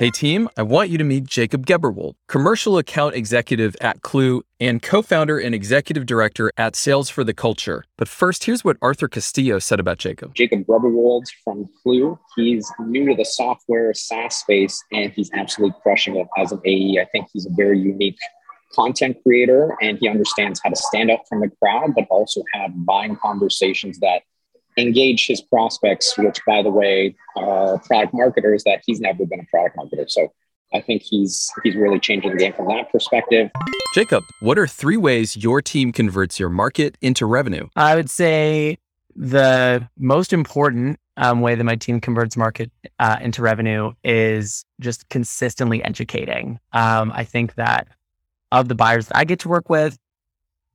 Hey team, I want you to meet Jacob Gebrewold, commercial account executive at Klue and co-founder and executive director at Sales for the Culture. But first, here's what Arthur Castillo said about Jacob. Jacob Gebrewold from Klue. He's new to the software SaaS space and he's absolutely crushing it as an AE. I think he's a very unique content creator and he understands how to stand out from the crowd, but also have buying conversations that engage his prospects, which, by the way, are product marketers that he's never been a product marketer. So I think he's he's really changing the game from that perspective. Jacob, what are three ways your team converts your market into revenue? I would say the most important um, way that my team converts market uh, into revenue is just consistently educating. Um, I think that of the buyers that I get to work with,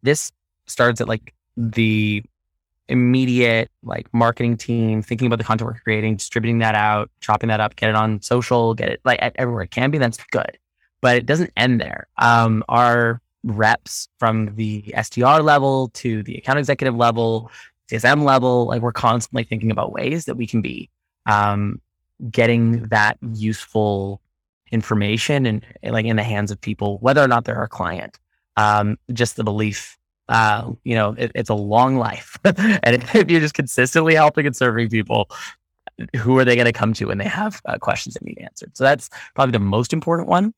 this starts at like the immediate like marketing team, thinking about the content we're creating, distributing that out, chopping that up, get it on social, get it like everywhere it can be. That's good, but it doesn't end there. Um, our reps from the SDR level to the account executive level, CSM level, like we're constantly thinking about ways that we can be um, getting that useful information and like in the hands of people, whether or not they're our client. Um, just the belief uh, you know, it, it's a long life. and if you're just consistently helping and serving people, who are they going to come to when they have uh, questions that need answered? So that's probably the most important one.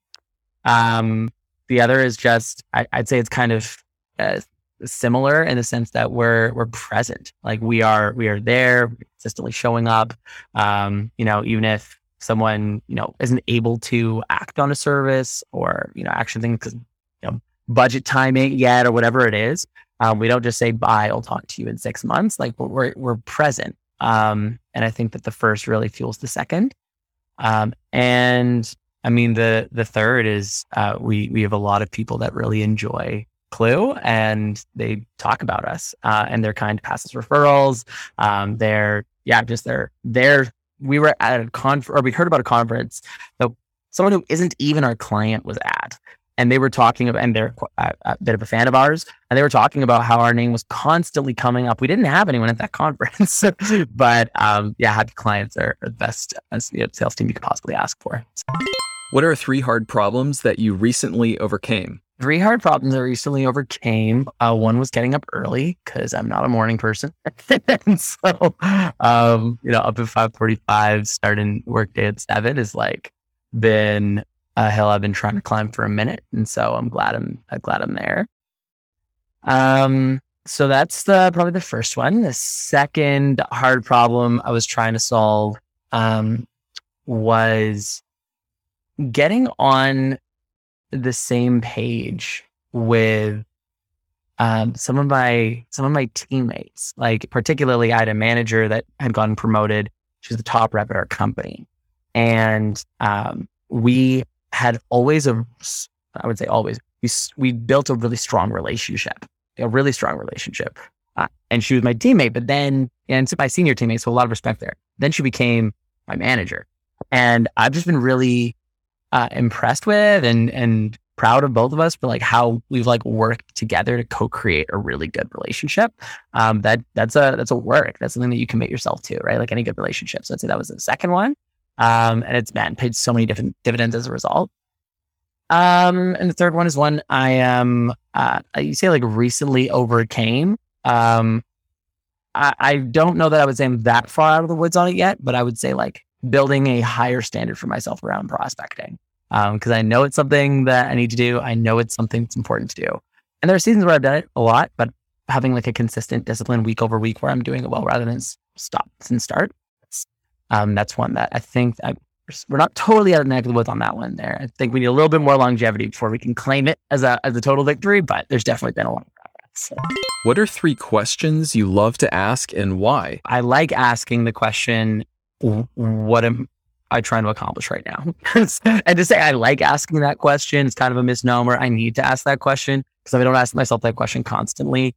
Um, the other is just, I, would say it's kind of uh, similar in the sense that we're we're present. Like we are we are there, consistently showing up. Um, you know, even if someone you know isn't able to act on a service or you know action things because you know budget timing yet or whatever it is. Um, we don't just say bye. I'll talk to you in six months. Like we're we're present, um, and I think that the first really fuels the second. Um, and I mean the the third is uh, we we have a lot of people that really enjoy Klue and they talk about us uh, and they're kind passes referrals. Um, they're yeah, just they're they're we were at a conference or we heard about a conference that someone who isn't even our client was at and they were talking about, and they're a, a, bit of a fan of ours, and they were talking about how our name was constantly coming up. We didn't have anyone at that conference, but um, yeah, happy clients are the best you know, sales team you could possibly ask for. What are three hard problems that you recently overcame? Three hard problems I recently overcame. Uh, one was getting up early because I'm not a morning person, and so um, you know, up at five forty-five, starting work day at seven is like been a hill I've been trying to climb for a minute, and so I'm glad I'm, I'm glad I'm there. Um, so that's the probably the first one. The second hard problem I was trying to solve um, was getting on the same page with um, some of my some of my teammates. Like particularly, I had a manager that had gotten promoted. She's the top rep at our company, and um, we had always a, I would say always, we, we built a really strong relationship, a really strong relationship. Uh, and she was my teammate, but then, and my senior teammate, so a lot of respect there. Then she became my manager. And I've just been really uh, impressed with and, and proud of both of us for like how we've like worked together to co-create a really good relationship. Um, that that's a that's a work. That's something that you commit yourself to, right? Like any good relationship. So I'd say that was the second one. Um, and it's man paid so many different dividends as a result. Um, and the third one is one I am, uh, you say like recently overcame. Um, I, I don't know that I would say I'm that far out of the woods on it yet, but I would say like building a higher standard for myself around prospecting. Um, cause I know it's something that I need to do. I know it's something that's important to do. And there are seasons where I've done it a lot, but having like a consistent discipline week over week where I'm doing it well rather than stop and start um, that's one that I think I, we're not totally out of the neck of the woods on that one. There, I think we need a little bit more longevity before we can claim it as a as a total victory. But there's definitely been a lot of progress. What are three questions you love to ask and why? I like asking the question, "What am I trying to accomplish right now?" and to say I like asking that question is kind of a misnomer. I need to ask that question because if I don't ask myself that question constantly,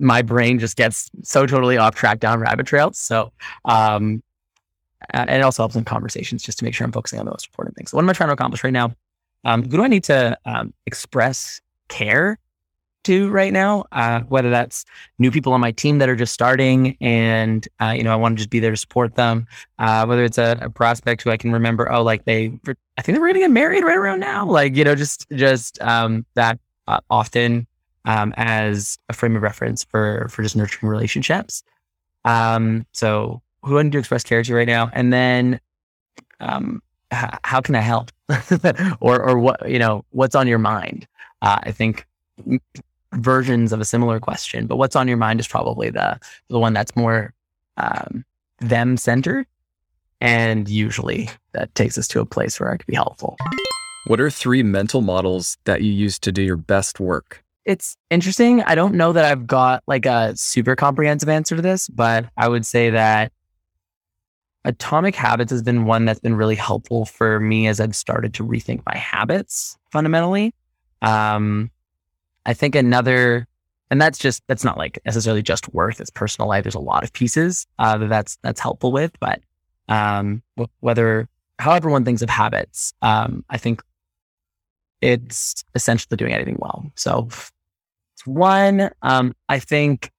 my brain just gets so totally off track down rabbit trails. So um, and it also helps in conversations just to make sure I'm focusing on the most important things. So what am I trying to accomplish right now? Um, who do I need to um, express care to right now, uh, whether that's new people on my team that are just starting and, uh, you know, I want to just be there to support them, uh, whether it's a, a, prospect who I can remember, oh, like they, I think they were going to get married right around now. Like, you know, just, just um, that uh, often um, as a frame of reference for, for just nurturing relationships. Um, so who do I need to express care to right now? And then, um, h- how can I help? or, or what, you know, what's on your mind? Uh, I think versions of a similar question, but what's on your mind is probably the, the one that's more, um, them centered. And usually that takes us to a place where I could be helpful. What are three mental models that you use to do your best work? It's interesting. I don't know that I've got like a super comprehensive answer to this, but I would say that Atomic Habits has been one that's been really helpful for me as I've started to rethink my habits fundamentally. Um, I think another, and that's just that's not like necessarily just worth it's personal life. There's a lot of pieces uh, that that's that's helpful with, but um, whether however one thinks of habits, um, I think it's essentially doing anything well. So it's one. Um, I think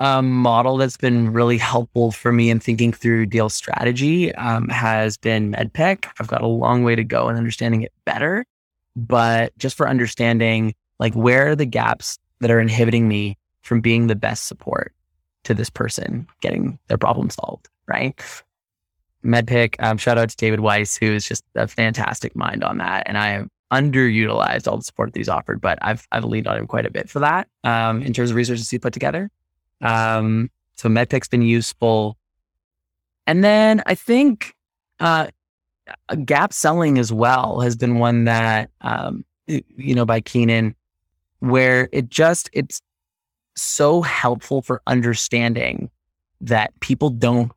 a model that's been really helpful for me in thinking through deal strategy um, has been MEDDPICC. I've got a long way to go in understanding it better, but just for understanding like where are the gaps that are inhibiting me from being the best support to this person getting their problem solved, right? MEDDPICC, um, shout out to David Weiss, who is just a fantastic mind on that. And I have underutilized all the support that he's offered, but I've, I've leaned on him quite a bit for that um, in terms of resources he put together. Um, so MEDDPICC's been useful. And then I think uh, gap selling as well has been one that, um, you know, by Keenan, where it just, it's so helpful for understanding that people don't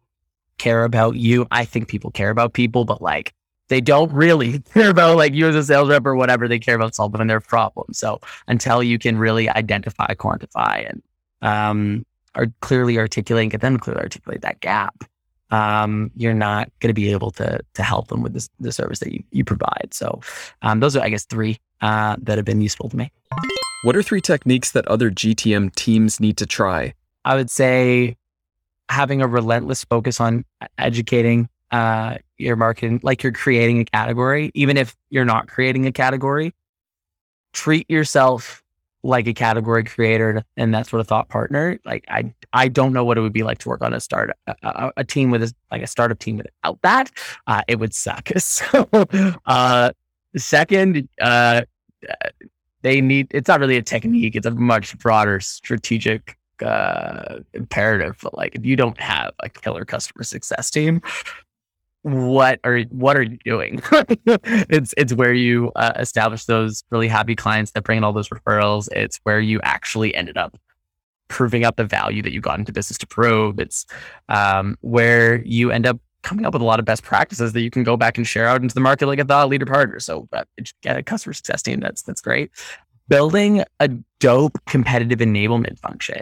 care about you. I think people care about people, but like they don't really care about like you as a sales rep or whatever. They care about solving their problems. So until you can really identify, quantify, and um, are clearly articulating, get them clearly articulate that gap, um, you're not going to be able to to help them with this, the service that you, you provide. So um, those are, I guess, three uh, that have been useful to me. What are three techniques that other GTM teams need to try? I would say having a relentless focus on educating uh, your marketing, like you're creating a category, even if you're not creating a category, treat yourself like a category creator and that sort of thought partner. Like I, I don't know what it would be like to work on a start a, a team with a, like a startup team without that. Uh, it would suck. So, uh, second, uh, they need. It's not really a technique. It's a much broader strategic uh, imperative. But like, if you don't have a killer customer success team, what are what are you doing? it's it's where you uh, establish those really happy clients that bring in all those referrals. It's where you actually ended up proving up the value that you got into business to prove. It's um, where you end up coming up with a lot of best practices that you can go back and share out into the market like a thought leader partner. So uh, get a customer success team. That's that's great. Building a dope competitive enablement function.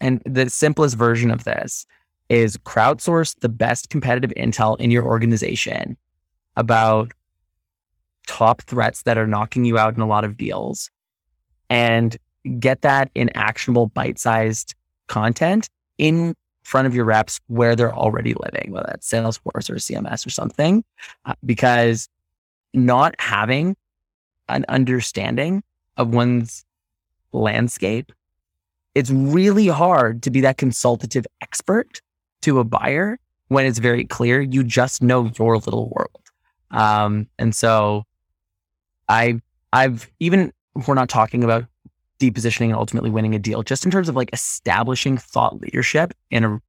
And the simplest version of this is crowdsource the best competitive intel in your organization about top threats that are knocking you out in a lot of deals and get that in actionable bite-sized content in front of your reps where they're already living, whether that's Salesforce or CMS or something, uh, because not having an understanding of one's landscape, it's really hard to be that consultative expert to a buyer when it's very clear you just know your little world. Um, and so I I've even we're not talking about depositioning and ultimately winning a deal, just in terms of like establishing thought leadership in a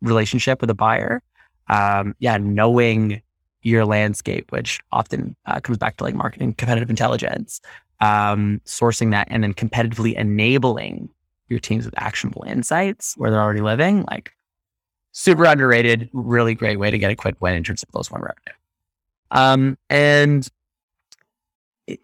relationship with a buyer. Um, yeah, knowing your landscape, which often uh, comes back to like marketing competitive intelligence, um, sourcing that and then competitively enabling your teams with actionable insights where they're already living, like super underrated, really great way to get a quick win in terms of close one revenue. Um, and it,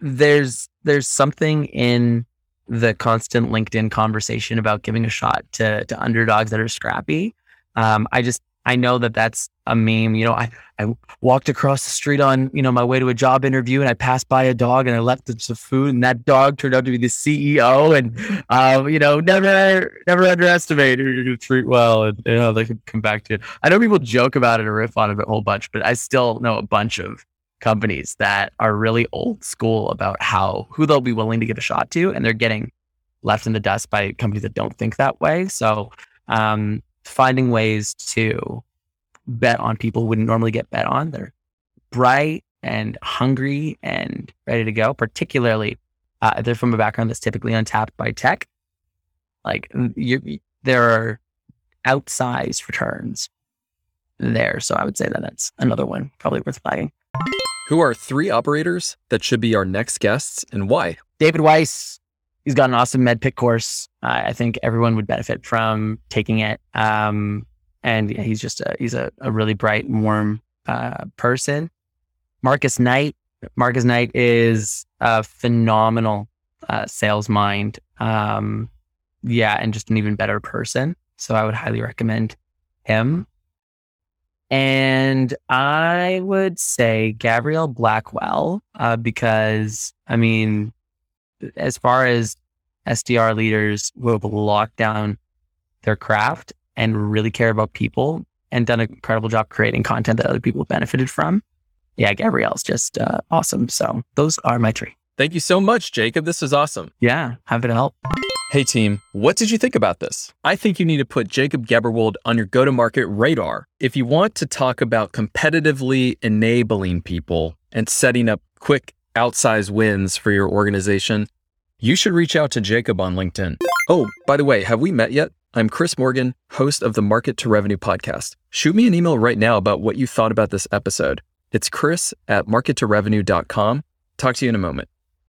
there's there's something in the constant LinkedIn conversation about giving a shot to to underdogs that are scrappy. Um, I just I know that that's a meme. You know, I, I walked across the street on, you know, my way to a job interview and I passed by a dog and I left it some food and that dog turned out to be the CEO and, um, you know, never, never underestimate who you're going to treat well and, you know, they can come back to it. I know people joke about it or riff on it a whole bunch, but I still know a bunch of companies that are really old school about how, who they'll be willing to give a shot to. And they're getting left in the dust by companies that don't think that way. So, um, finding ways to bet on people who wouldn't normally get bet on. They're bright and hungry and ready to go, particularly uh, they're from a background that's typically untapped by tech. Like you, there are outsized returns there. So I would say that that's another one probably worth flagging. Who are three operators that should be our next guests and why? David Weiss, he's got an awesome MEDDPICC course. Uh, I think everyone would benefit from taking it. Um, and he's just a, he's a, a really bright warm uh, person. Marcus Knight, Marcus Knight is a phenomenal uh, sales mind. Um, yeah, and just an even better person. So I would highly recommend him. And I would say Gabrielle Blackwell, uh, because I mean, as far as SDR leaders who have locked down their craft and really care about people and done an incredible job creating content that other people benefited from. Yeah, Gabrielle's just uh, awesome. So those are my three. Thank you so much, Jacob. This is awesome. Yeah, happy to help. Hey, team, what did you think about this? I think you need to put Jacob Gebrewold on your go to market radar. If you want to talk about competitively enabling people and setting up quick outsized wins for your organization, you should reach out to Jacob on LinkedIn. Oh, by the way, have we met yet? I'm Chris Morgan, host of the Market to Revenue podcast. Shoot me an email right now about what you thought about this episode. It's chris at markettorevenue.com. Talk to you in a moment.